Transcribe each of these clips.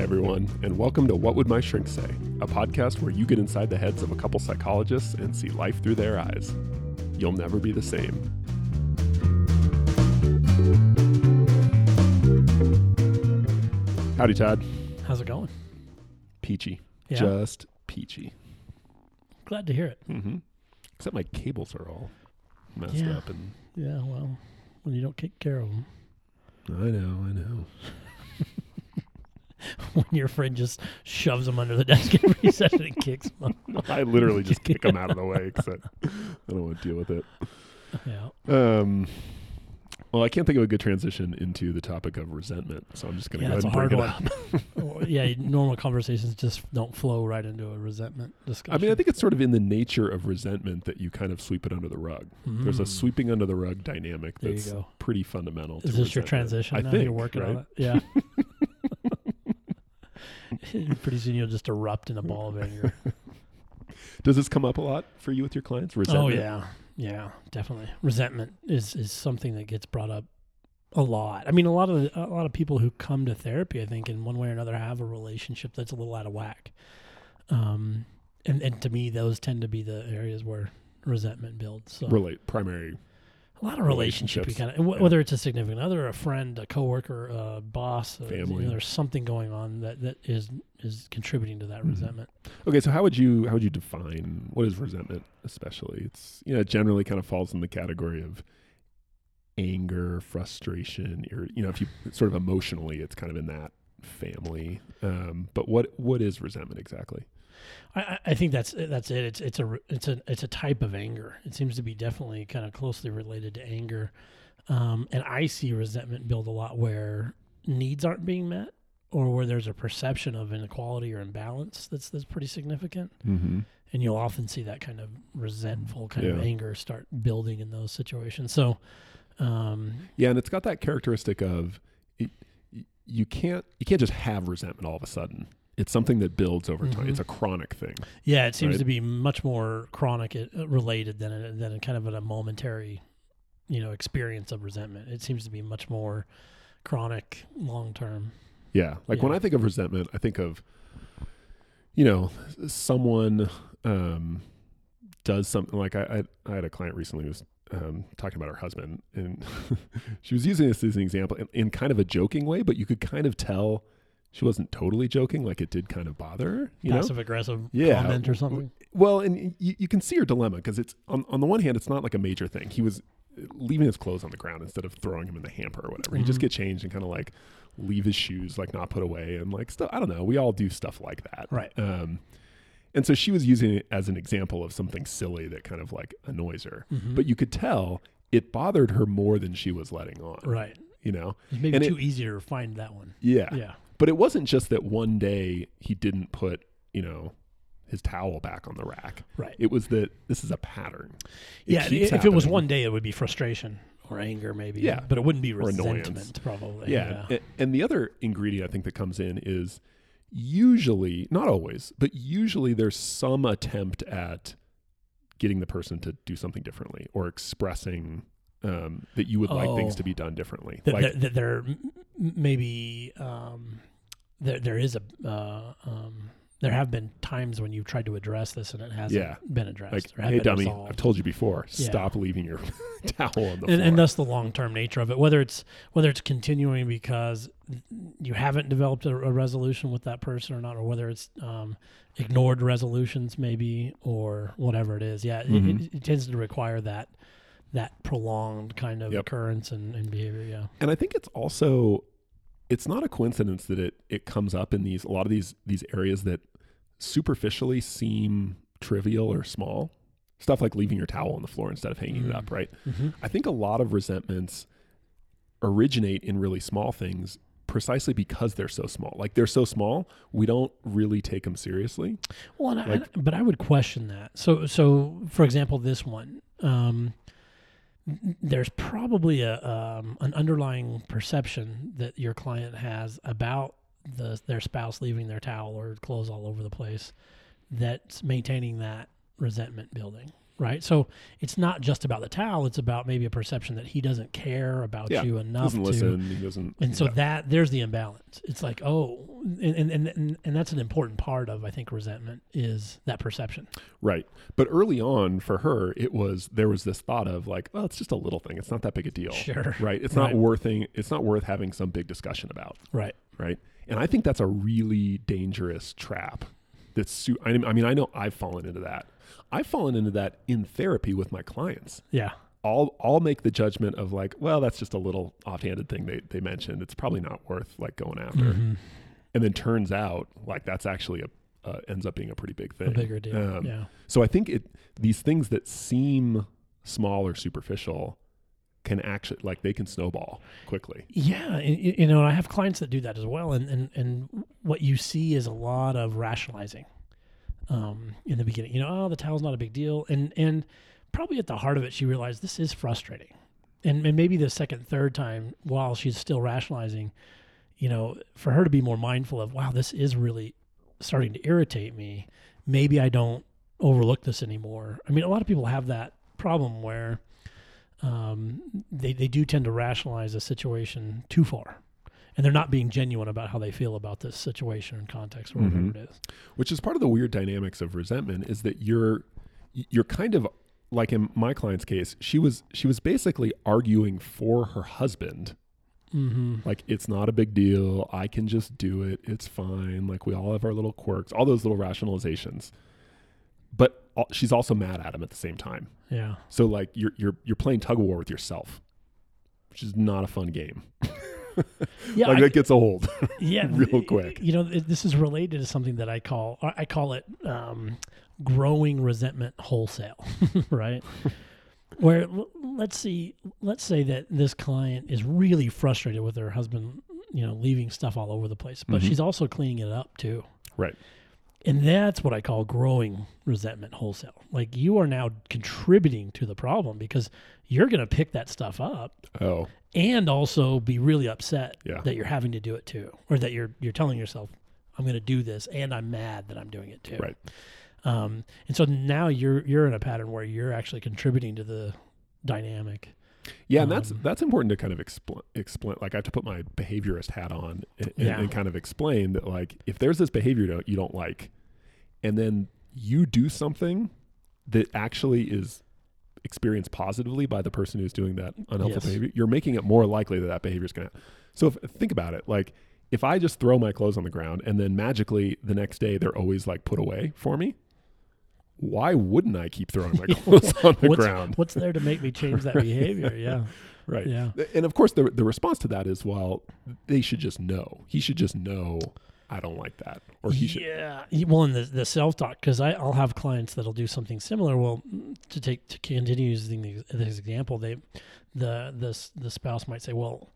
Hi, everyone, and welcome to What Would My Shrink Say, a podcast where you get inside the heads of a couple psychologists and see life through their eyes. You'll never be the same. Howdy, Todd. How's it going? Peachy. Yeah. Just peachy. Glad to hear it. hmm Except my cables are all messed Yeah. up, and Yeah, well, when you don't take care of them, I know, I know. when your friend just shoves them under the desk every session and kicks them. I literally just kick them out of the way because I, I don't want to deal with it. Yeah. Um, well, I can't think of a good transition into the topic of resentment, so I'm just going to Yeah, go ahead and bring it one. up. Yeah, normal conversations just don't flow right into a resentment discussion. I mean, I think it's sort of in the nature of resentment that you kind of sweep it under the rug. There's a Mm. sweeping under the rug dynamic There that's pretty fundamental. Is this your transition I think You're working right? on it? Yeah. Pretty soon you'll just erupt in a ball of anger. Does this come up a lot for you with your clients? Resentment? Oh yeah, yeah, definitely. Resentment is is something that gets brought up a lot. I mean, a lot of a lot of people who come to therapy, I think, in one way or another, have a relationship that's a little out of whack. Um, and and to me, those tend to be the areas where resentment builds. So Relate primary. A lot of relationship, you kind of yeah. whether it's a significant other, a friend, a coworker, a boss, uh, you know, there's something going on that that is is contributing to that Mhm. resentment. Okay, so how would you how would you define what is resentment? Especially, it's you know it generally kind of falls in the category of anger, frustration, or you know if you sort of emotionally, it's kind of in that family. Um, but what what is resentment exactly? I, I- think that's that's it. It's it's a it's a it's a type of anger. It seems to be definitely kind of closely related to anger, um, and I see resentment build a lot where needs aren't being met, or where there's a perception of inequality or imbalance that's that's pretty significant. Mm-hmm. And you'll often see that kind of resentful kind of anger start building in those situations. So, um, Yeah, and it's got that characteristic of it, you can't you can't just have resentment all of a sudden. It's something that builds over time. Mhm. It's a chronic thing. yeah, it seems Right. to be much more chronic uh, related than a, than a kind of a momentary, you know, experience of resentment. It seems to be much more chronic, long term. Yeah. Like when I think of resentment, I think of, you know, someone um, does something like I, I, I had a client recently who was um, talking about her husband and she was using this as an example in, in kind of a joking way, but you could kind of tell she wasn't totally joking. Like it did kind of bother her, you know? Passive aggressive Yeah. comment or something. Well, and you, you can see her dilemma because it's on, on the one hand, it's not like a major thing. He was leaving his clothes on the ground instead of throwing him in the hamper or whatever. He just Mhm. get changed and kind of like leave his shoes like not put away and like stuff. I don't know. We all do stuff like that. Right. Um, and so she was using it as an example of something silly that kind of like annoys her. Mhm. But you could tell it bothered her more than she was letting on. right. You know? It's maybe And it- too easy to find that one. Yeah. Yeah. But it wasn't just that one day he didn't put, you know, his towel back on the rack. Right. It was that this is a pattern. It yeah. If it was one day, it would be frustration or anger, maybe. Yeah. But it wouldn't be resentment, probably. Yeah. a- And the other ingredient I think that comes in is usually, not always, but usually there's some attempt at getting the person to do something differently or expressing um, that you would like things Oh. to be done differently. that, like, that, that m- maybe um, there there is a uh, um, there have been times when you've tried to address this and it hasn't Yeah. been addressed. like, or hey, been dummy, resolved. I've told you before, Yeah. stop leaving your towel on the and, floor. and thus the long term nature of it. Whether it's whether it's continuing because you haven't developed a, a resolution with that person or not, or whether it's um, ignored resolutions maybe or whatever it is. Yeah, it- Mhm. it, it tends to require that that prolonged kind of Yep. occurrence and, and behavior. Yeah. and I think it's also it's not a coincidence that it it comes up in these a lot of these these areas that superficially seem trivial or small. Stuff like leaving your towel on the floor instead of hanging it Mm. up, right? Mm-hmm. I think a lot of resentments originate in really small things precisely because they're so small. Like they're so small, we don't really take them seriously. Well, and I- but I would question that. So, so for example, this one, um, there's probably a um, an underlying perception that your client has about the their spouse leaving their towel or clothes all over the place, that's maintaining that resentment building. Right? So it's not just about the towel; it's about maybe a perception that he doesn't care about Yeah, you enough doesn't to. listen. He doesn't. And so yeah. that there's the imbalance. It's like, oh, and, and and and and that's an important part of I think resentment is that perception. Right. But early on for her, it was there was this thought of like, well, it's just a little thing. It's not that big a deal. Sure. Right. It's Right. not worth it's not worth having some big discussion about. Right. Right. And I think that's a really dangerous trap. That's su- I mean, I know I've fallen into that. I've fallen into that in therapy with my clients. Yeah. I'll I'll make the judgment of like, well, that's just a little offhanded thing they, they mentioned. It's probably not worth like going after. Mhm. And then turns out like that's actually a uh, ends up being a pretty big thing. A bigger deal. Um, yeah. So I think it these things that seem small or superficial can actually like they can snowball quickly. Yeah, and, y- you know, I have clients that do that as well, and and and what you see is a lot of rationalizing um, in the beginning. You know, oh, the towel's not a big deal, and and probably at the heart of it, she realized this is frustrating, and and maybe the second, third time, while she's still rationalizing, you know, for her to be more mindful of, wow, this is really starting to irritate me. Maybe I don't overlook this anymore. I mean, a lot of people have that problem where um, they they do tend to rationalize a situation too far, and they're not being genuine about how they feel about this situation and context or whatever Mhm. it is. Which is part of the weird dynamics of resentment is that you're you're kind of like in my client's case, she was she was basically arguing for her husband. Mm-hmm. Like it's not a big deal. I can just do it. It's fine. Like we all have our little quirks, all those little rationalizations. But she's also mad at him at the same time. Yeah. So like you're you're you're playing tug of war with yourself, which is not a fun game. Yeah. like I- that gets old. yeah. real quick. You know, it, this is related to something that I call I call it um, growing resentment wholesale, right? Where let's see, let's say that this client is really frustrated with her husband, you know, leaving stuff all over the place, but Mhm. she's also cleaning it up too. Right. And that's what I call growing resentment wholesale. Like you are now contributing to the problem because you're going to pick that stuff up Oh, and also be really upset Yeah. that you're having to do it too, or that you're you're telling yourself, "I'm going to do this," and I'm mad that I'm doing it too. Right. Um, and so now you're you're in a pattern where you're actually contributing to the dynamic. Yeah, and that's Um, that's important to kind of explain. Explain like I have to put my behaviorist hat on and, and- Yeah. and kind of explain that like if there's this behavior you don't, you don't like, and then you do something that actually is experienced positively by the person who's doing that unhelpful Yes. behavior, you're making it more likely that that behavior is going to. So if, think about it, like if I just throw my clothes on the ground and then magically the next day they're always like put away for me, why wouldn't I keep throwing my clothes on the what's, ground? what's there to make me change that behavior? Yeah. Right. Yeah. And of course, the the response to that is, well, they should just know. He should just know I don't like that, or he should. Yeah. Well, in the, the self talk, because I'll have clients that'll do something similar. Well, to take to continue using the, this example, they the the the spouse might say, well,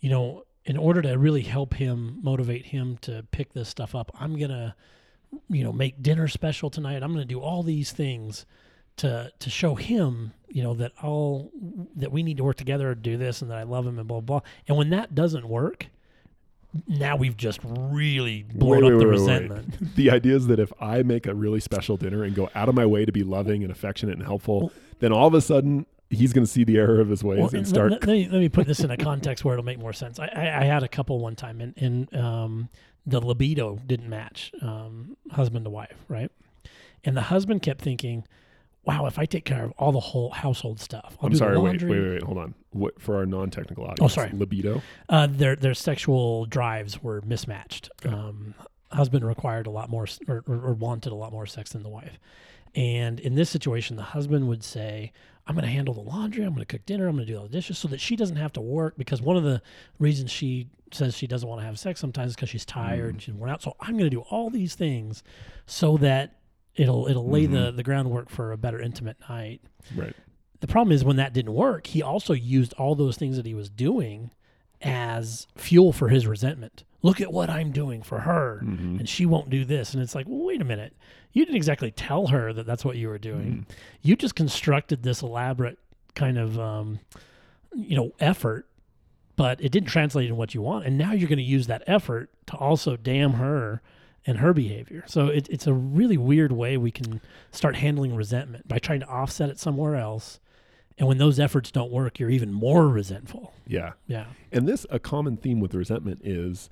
you know, in order to really help him motivate him to pick this stuff up, I'm gonna, you know, make dinner special tonight. I'm gonna do all these things to to show him, you know, that all that we need to work together to do this, and that I love him, and blah blah. blah. And when that doesn't work. Now we've just really blown Wait, up wait, the wait. resentment. The idea is that if I make a really special dinner and go out of my way to be loving and affectionate and helpful, Well- then all of a sudden he's going to see the error of his ways Well, and start. Let, let me let me put this in a context where it'll make more sense. I, I, I had a couple one time, and and um, the libido didn't match, um, husband to wife, right? And the husband kept thinking, "Wow, if I take care of all the whole household stuff, I'm do sorry. Wait, laundry." wait, wait, wait. Hold on. What for our non-technical audience? Oh, sorry. Libido. Uh, their their sexual drives were mismatched. Okay. Um, husband required a lot more or, or, or wanted a lot more sex than the wife. And in this situation, the husband would say, I'm going to handle the laundry. I'm going to cook dinner. I'm going to do all the dishes so that she doesn't have to work. Because one of the reasons she says she doesn't want to have sex sometimes is because she's tired and mm. she's worn out. So I'm going to do all these things so that it'll it'll lay the, mm-hmm. the groundwork for a better intimate night. Right. The problem is when that didn't work, he also used all those things that he was doing as fuel for his resentment. Look at what I'm doing for her, Mhm. and she won't do this. And it's like, well, wait a minute. You didn't exactly tell her that that's what you were doing. Mhm. You just constructed this elaborate kind of, um, you know, effort, but it didn't translate into what you want. And now you're going to use that effort to also damn her and her behavior. So it, it's a really weird way we can start handling resentment by trying to offset it somewhere else. And when those efforts don't work, you're even more resentful. Yeah. Yeah. And this, a common theme with resentment is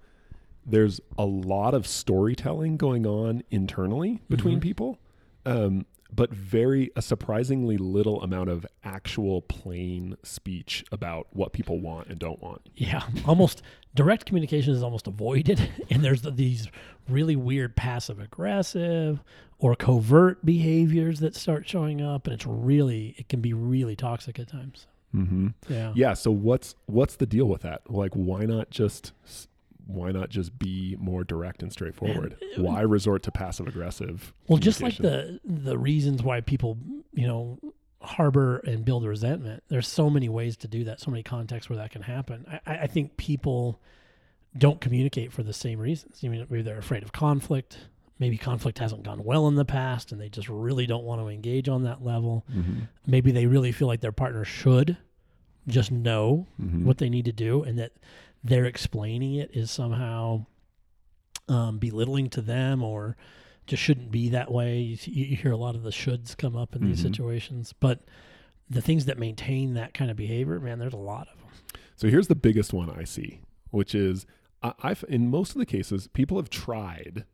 there's a lot of storytelling going on internally between Mhm. people, um, but very, a surprisingly little amount of actual plain speech about what people want and don't want. Yeah. Almost direct communication is almost avoided. And there's the, these really weird passive aggressive or covert behaviors that start showing up. And it's really, it can be really toxic at times. Mm-hmm. Yeah. Yeah. So what's what's the deal with that? Like, why not just why not just be more direct and straightforward? it- why resort to passive aggressive? Well, just like the the reasons why people, you know, harbor and build resentment. There's so many ways to do that. So many contexts where that can happen. I, I I think people don't communicate for the same reasons. I mean, maybe they're afraid of conflict. Maybe conflict hasn't gone well in the past, and they just really don't want to engage on that level. Mhm. Maybe they really feel like their partner should just know Mhm. what they need to do, and that they're explaining it is somehow um, belittling to them or just shouldn't be that way. You, you hear a lot of the shoulds come up in these Mhm. situations, but the things that maintain that kind of behavior, man, there's a lot of them. So here's the biggest one I see, which is I, I've in most of the cases, people have tried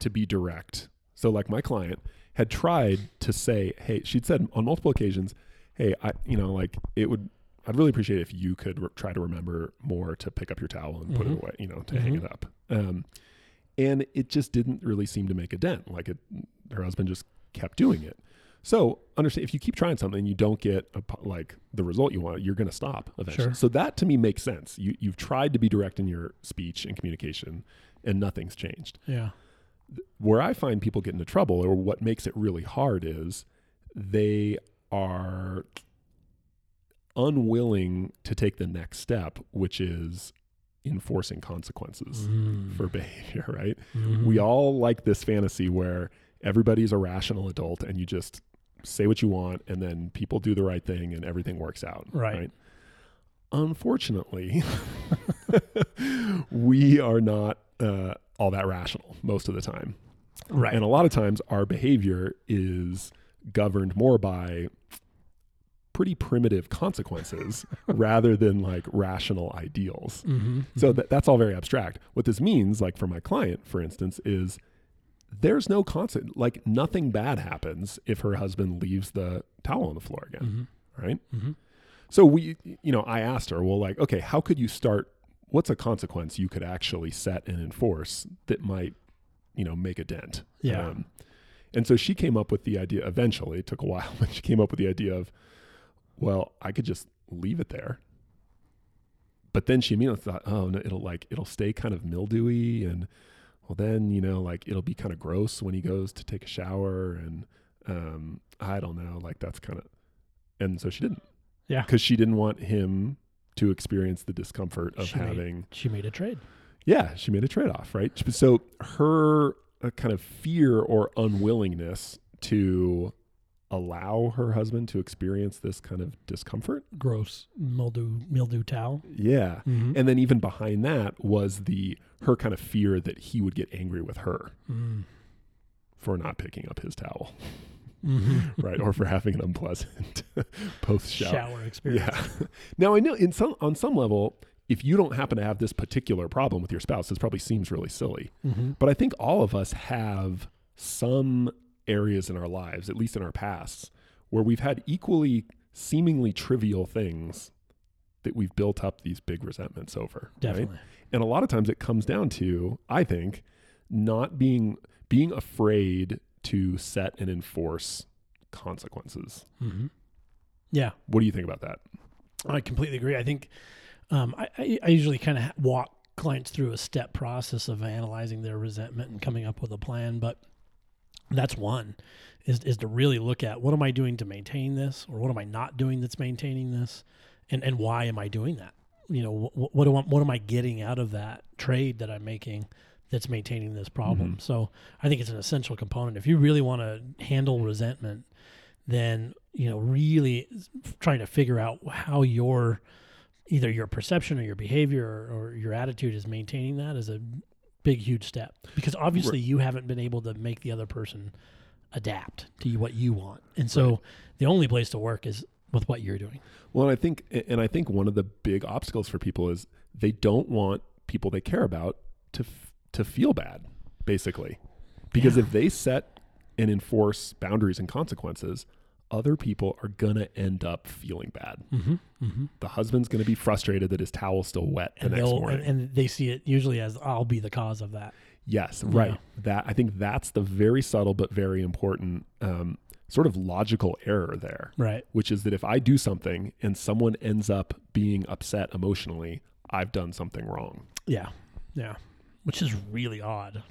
to be direct. So like my client had tried to say, "Hey," she'd said on multiple occasions, "Hey, I, you know, like it would." I'd really appreciate it if you could re- try to remember more to pick up your towel and put Mhm. it away, you know, to hang Mhm. it up. Um, and it just didn't really seem to make a dent. Like it, her husband just kept doing it. So understand if you keep trying something, and you don't get a, like the result you want, you're going to stop eventually. Sure. So that to me makes sense. You you've tried to be direct in your speech and communication, and nothing's changed. Yeah. Where I find people get into trouble, or what makes it really hard, is they are unwilling to take the next step, which is enforcing consequences Mm. for behavior. Right? Mhm. We all like this fantasy where everybody's a rational adult and you just say what you want and then people do the right thing and everything works out. Right. Unfortunately, we are not uh, all that rational most of the time. right. And a lot of times our behavior is governed more by pretty primitive consequences rather than like rational ideals. Mhm. So Mhm. that, that's all very abstract. What this means, like for my client, for instance, is there's no constant, like nothing bad happens if her husband leaves the towel on the floor again, Mhm. right? Mhm. So we, you know, I asked her, well, like, okay, how could you start? What's a consequence you could actually set and enforce that might, you know, make a dent? Yeah. Um, and so she came up with the idea. Eventually, it took a while, but she came up with the idea of, well, I could just leave it there. But then she immediately thought, oh, no, it'll like it'll stay kind of mildewy, and well, then you know, like it'll be kind of gross when he goes to take a shower, and um, I don't know, like that's kind of, and so she didn't. Yeah. because she didn't want him to experience the discomfort of She made- having She made a trade. yeah, she made a trade off, right? So her uh, kind of fear or unwillingness to allow her husband to experience this kind of discomfort. Gross mildew mildew towel. Yeah. Mhm. And then even behind that was the her kind of fear that he would get angry with her Mm. for not picking up his towel, Mhm. right? or for having an unpleasant post shower. experience. Yeah. now I know in some on some level, if you don't happen to have this particular problem with your spouse, this probably seems really silly. Mhm. But I think all of us have some areas in our lives, at least in our pasts, where we've had equally seemingly trivial things that we've built up these big resentments over. right? Definitely. And a lot of times it comes down to, I think, not being being afraid to set and enforce consequences. hmm Yeah. What do you think about that? I completely agree. I think um, I, I usually kind of walk clients through a step process of analyzing their resentment and coming up with a plan, but that's one is is to really look at what am I doing to maintain this, or what am I not doing that's maintaining this, and and why am I doing that? You know, what what, do I, what am I getting out of that trade that I'm making that's maintaining this problem? Mhm. So I think it's an essential component. If you really want to handle resentment, then you know really trying to figure out how your either your perception or your behavior or, or your attitude is maintaining that is a big huge step because obviously you haven't been able to make the other person adapt to what you want, and so Right. the only place to work is with what you're doing. Well, and I think, and I think one of the big obstacles for people is they don't want people they care about to to feel bad, basically, because Yeah. if they set and enforce boundaries and consequences, other people are gonna end up feeling bad. Mm-hmm. Mm-hmm. The husband's gonna be frustrated that his towel's still wet the And next morning. and, and they see it usually as I'll be the cause of that. Yes, Yeah. right. That I think that's the very subtle but very important um, sort of logical error there, Right. which is that if I do something and someone ends up being upset emotionally, I've done something wrong. Yeah. Yeah. Which is really odd.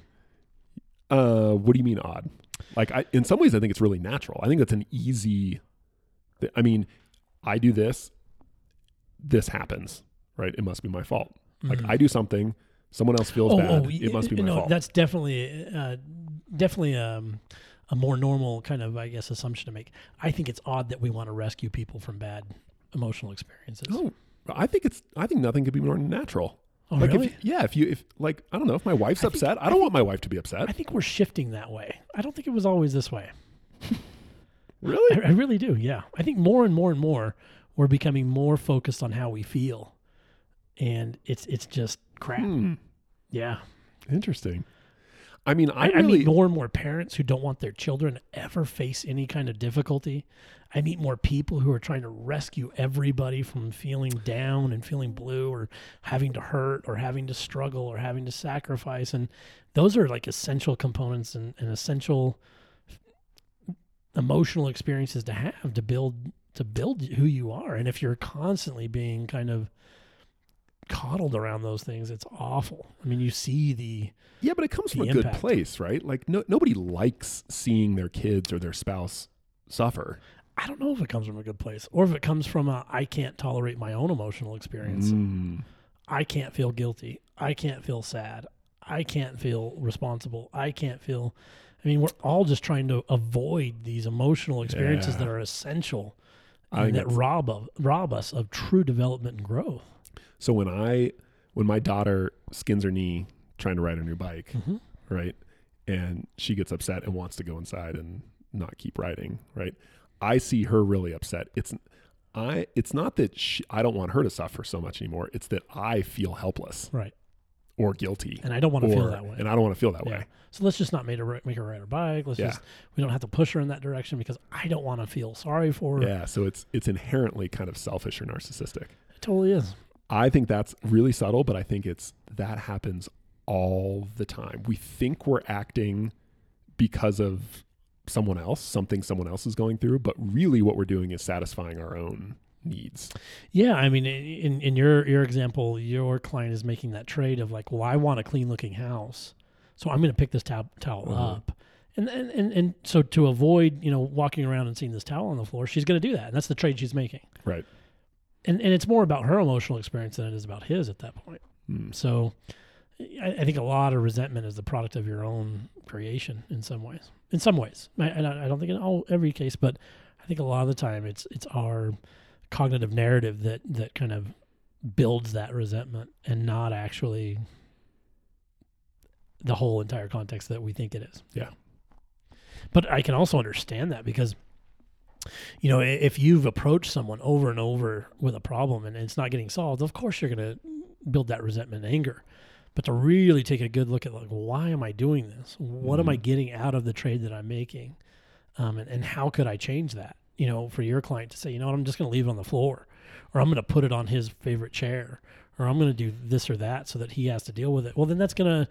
Uh, what do you mean odd? Like, I, in some ways, I think it's really natural. I think that's an easy. th- I mean, I do this, this happens, right? It must be my fault. Like Mhm. I do something, someone else feels bad. y- it must be my no, fault. That's definitely, uh, definitely um, a more normal kind of, I guess, assumption to make. I think it's odd that we want to rescue people from bad emotional experiences. Oh, I think it's. I think nothing could be more natural. Oh, like really? if yeah, if you if like I don't know if my wife's I think- upset, I I don't want my wife to be upset. I think we're shifting that way. I don't think it was always this way. really? I, I really do. Yeah. I think more and more and more we're becoming more focused on how we feel, and it's it's just crap. Hmm, Yeah. interesting. I mean, I, I, I meet more and more parents who don't want their children to ever face any kind of difficulty. I meet more people who are trying to rescue everybody from feeling down and feeling blue or having to hurt or having to struggle or having to sacrifice. And those are like essential components and, and essential emotional experiences to have to build to build who you are. And if you're constantly being kind of coddled around those things, it's awful. I mean, you see the yeah, but it comes from a good place, right? Like no nobody likes seeing their kids or their spouse suffer. I don't know if it comes from a good place or if it comes from a I can't tolerate my own emotional experience. Mm. I can't feel guilty. I can't feel sad. I can't feel responsible. I can't feel I mean, we're all just trying to avoid these emotional experiences Yeah. that are essential and that rob of rob us of true development and growth. So when I when my daughter skins her knee trying to ride her new bike, Mm-hmm. right? And she gets upset and wants to go inside and not keep riding, right? I see her really upset. It's I it's not that she, I don't want her to suffer so much anymore. It's that I feel helpless Right. or guilty. And I don't want to or, feel that way. And I don't want to feel that Yeah. way. So let's just not make her make her ride her bike. Let's Yeah. just we don't have to push her in that direction because I don't want to feel sorry for her. Yeah, so it's it's inherently kind of selfish or narcissistic. It totally is. I think that's really subtle, but I think it's that happens all the time. We think we're acting because of someone else, something someone else is going through, but really what we're doing is satisfying our own needs. Yeah, I mean, in in your your example, your client is making that trade of like, well, I want a clean looking house, so I'm going to pick this towel towel Uh-huh. up, and, and and and so to avoid you know walking around and seeing this towel on the floor, she's going to do that, and that's the trade she's making. Right. And and it's more about her emotional experience than it is about his at that point. Mm. So, I, I think a lot of resentment is the product of your own creation in some ways. In some ways, I, I don't I don't think in all every case, but I think a lot of the time it's it's our cognitive narrative that that kind of builds that resentment and not actually the whole entire context that we think it is. Yeah. But I can also understand that because you know, if you've approached someone over and over with a problem and it's not getting solved, of course you're going to build that resentment and anger. But to really take a good look at like, why am I doing this? What am I Mhm. getting out of the trade that I'm making? Um, and, and how could I change that? You know, for your client to say, you know what, I'm just going to leave it on the floor, or I'm going to put it on his favorite chair, or I'm going to do this or that so that he has to deal with it. Well, then that's going to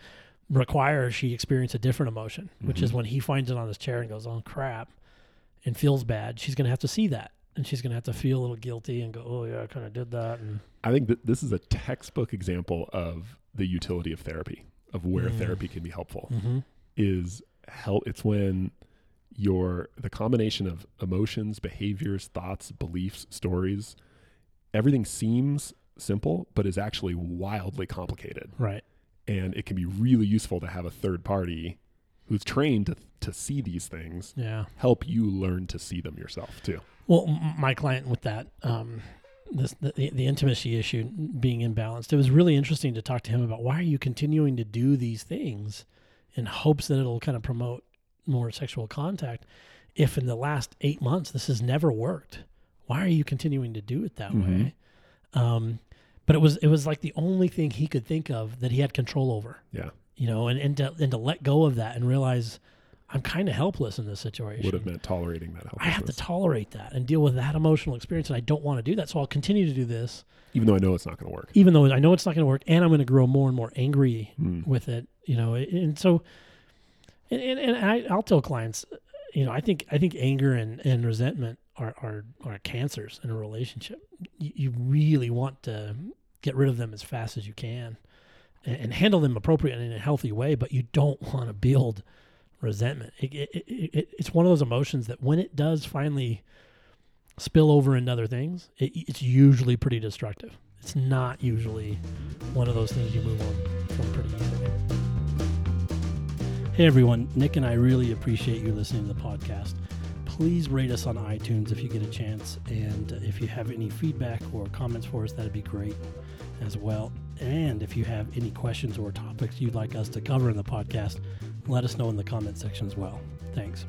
require she experience a different emotion, which is Mhm. when he finds it on his chair and goes, oh crap, and feels bad. She's going to have to see that, and she's going to have to feel a little guilty and go, oh yeah, I kind of did that, and I think that this is a textbook example of the utility of therapy, of where Mm. therapy can be helpful. mm-hmm. Is help it's when your the combination of emotions, behaviors, thoughts, beliefs, stories, everything seems simple but is actually wildly complicated. right. and it can be really useful to have a third party who's trained to, to see these things Yeah. help you learn to see them yourself too Well, m- my client with that, um, this the, the intimacy issue being imbalanced. It was really interesting to talk to him about why are you continuing to do these things in hopes that it'll kind of promote more sexual contact if in the last eight months this has never worked why are you continuing to do it that Mhm. way um, but it was it was like the only thing he could think of that he had control over Yeah. You know and and to, and to let go of that and realize i'm kind of helpless in this situation Would have meant tolerating that i have to tolerate that and deal with that emotional experience and i don't want to do that so i'll continue to do this even though I know it's not going to work. even though i know it's not going to work and i'm going to grow more and more angry Mm. with it, you know, and so, and, and, and I, I'll tell clients, you know, I think, I think anger and, and resentment are, are, are cancers in a relationship. You, you really want to get rid of them as fast as you can and, and handle them appropriately in a healthy way, but you don't want to build resentment. It, it, it, it, it's one of those emotions that when it does finally spill over into other things, it, it's usually pretty destructive. It's not usually one of those things you move on from pretty easily. Hey everyone, Nick and I really appreciate you listening to the podcast. Please rate us on iTunes if you get a chance, and if you have any feedback or comments for us, that'd be great as well. And if you have any questions or topics you'd like us to cover in the podcast, let us know in the comment section as well. Thanks.